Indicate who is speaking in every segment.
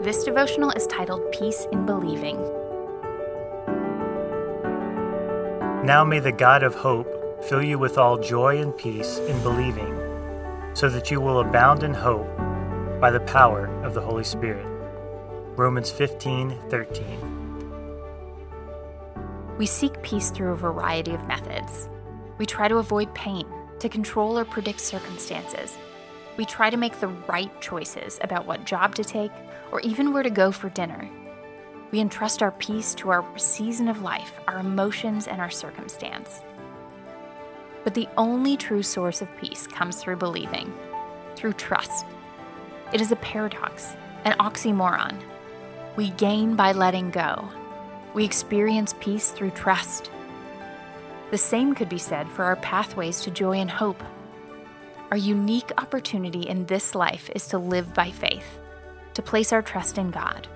Speaker 1: This devotional is titled Peace in Believing.
Speaker 2: Now may the God of hope fill you with all joy and peace in believing, so that you will abound in hope by the power of the Holy Spirit. Romans 15 13.
Speaker 1: We seek peace through a variety of methods. We try to avoid pain, to control or predict circumstances. We try to make the right choices about what job to take or even where to go for dinner. We entrust our peace to our season of life, our emotions, and our circumstance. But the only true source of peace comes through believing, through trust. It is a paradox, an oxymoron. We gain by letting go. We experience peace through trust. The same could be said for our pathways to joy and hope. Our unique opportunity in this life is to live by faith, to place our trust in God.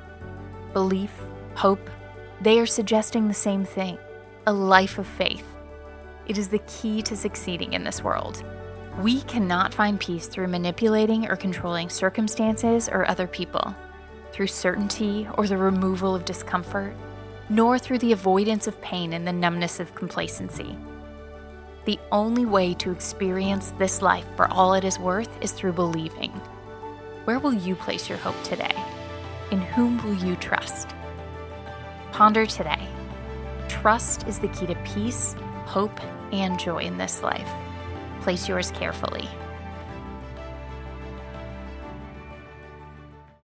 Speaker 1: Belief, hope, they are suggesting the same thing a life of faith. It is the key to succeeding in this world. We cannot find peace through manipulating or controlling circumstances or other people, through certainty or the removal of discomfort, nor through the avoidance of pain and the numbness of complacency. The only way to experience this life for all it is worth is through believing. Where will you place your hope today? In whom will you trust? Ponder today. Trust is the key to peace, hope, and joy in this life. Place yours carefully.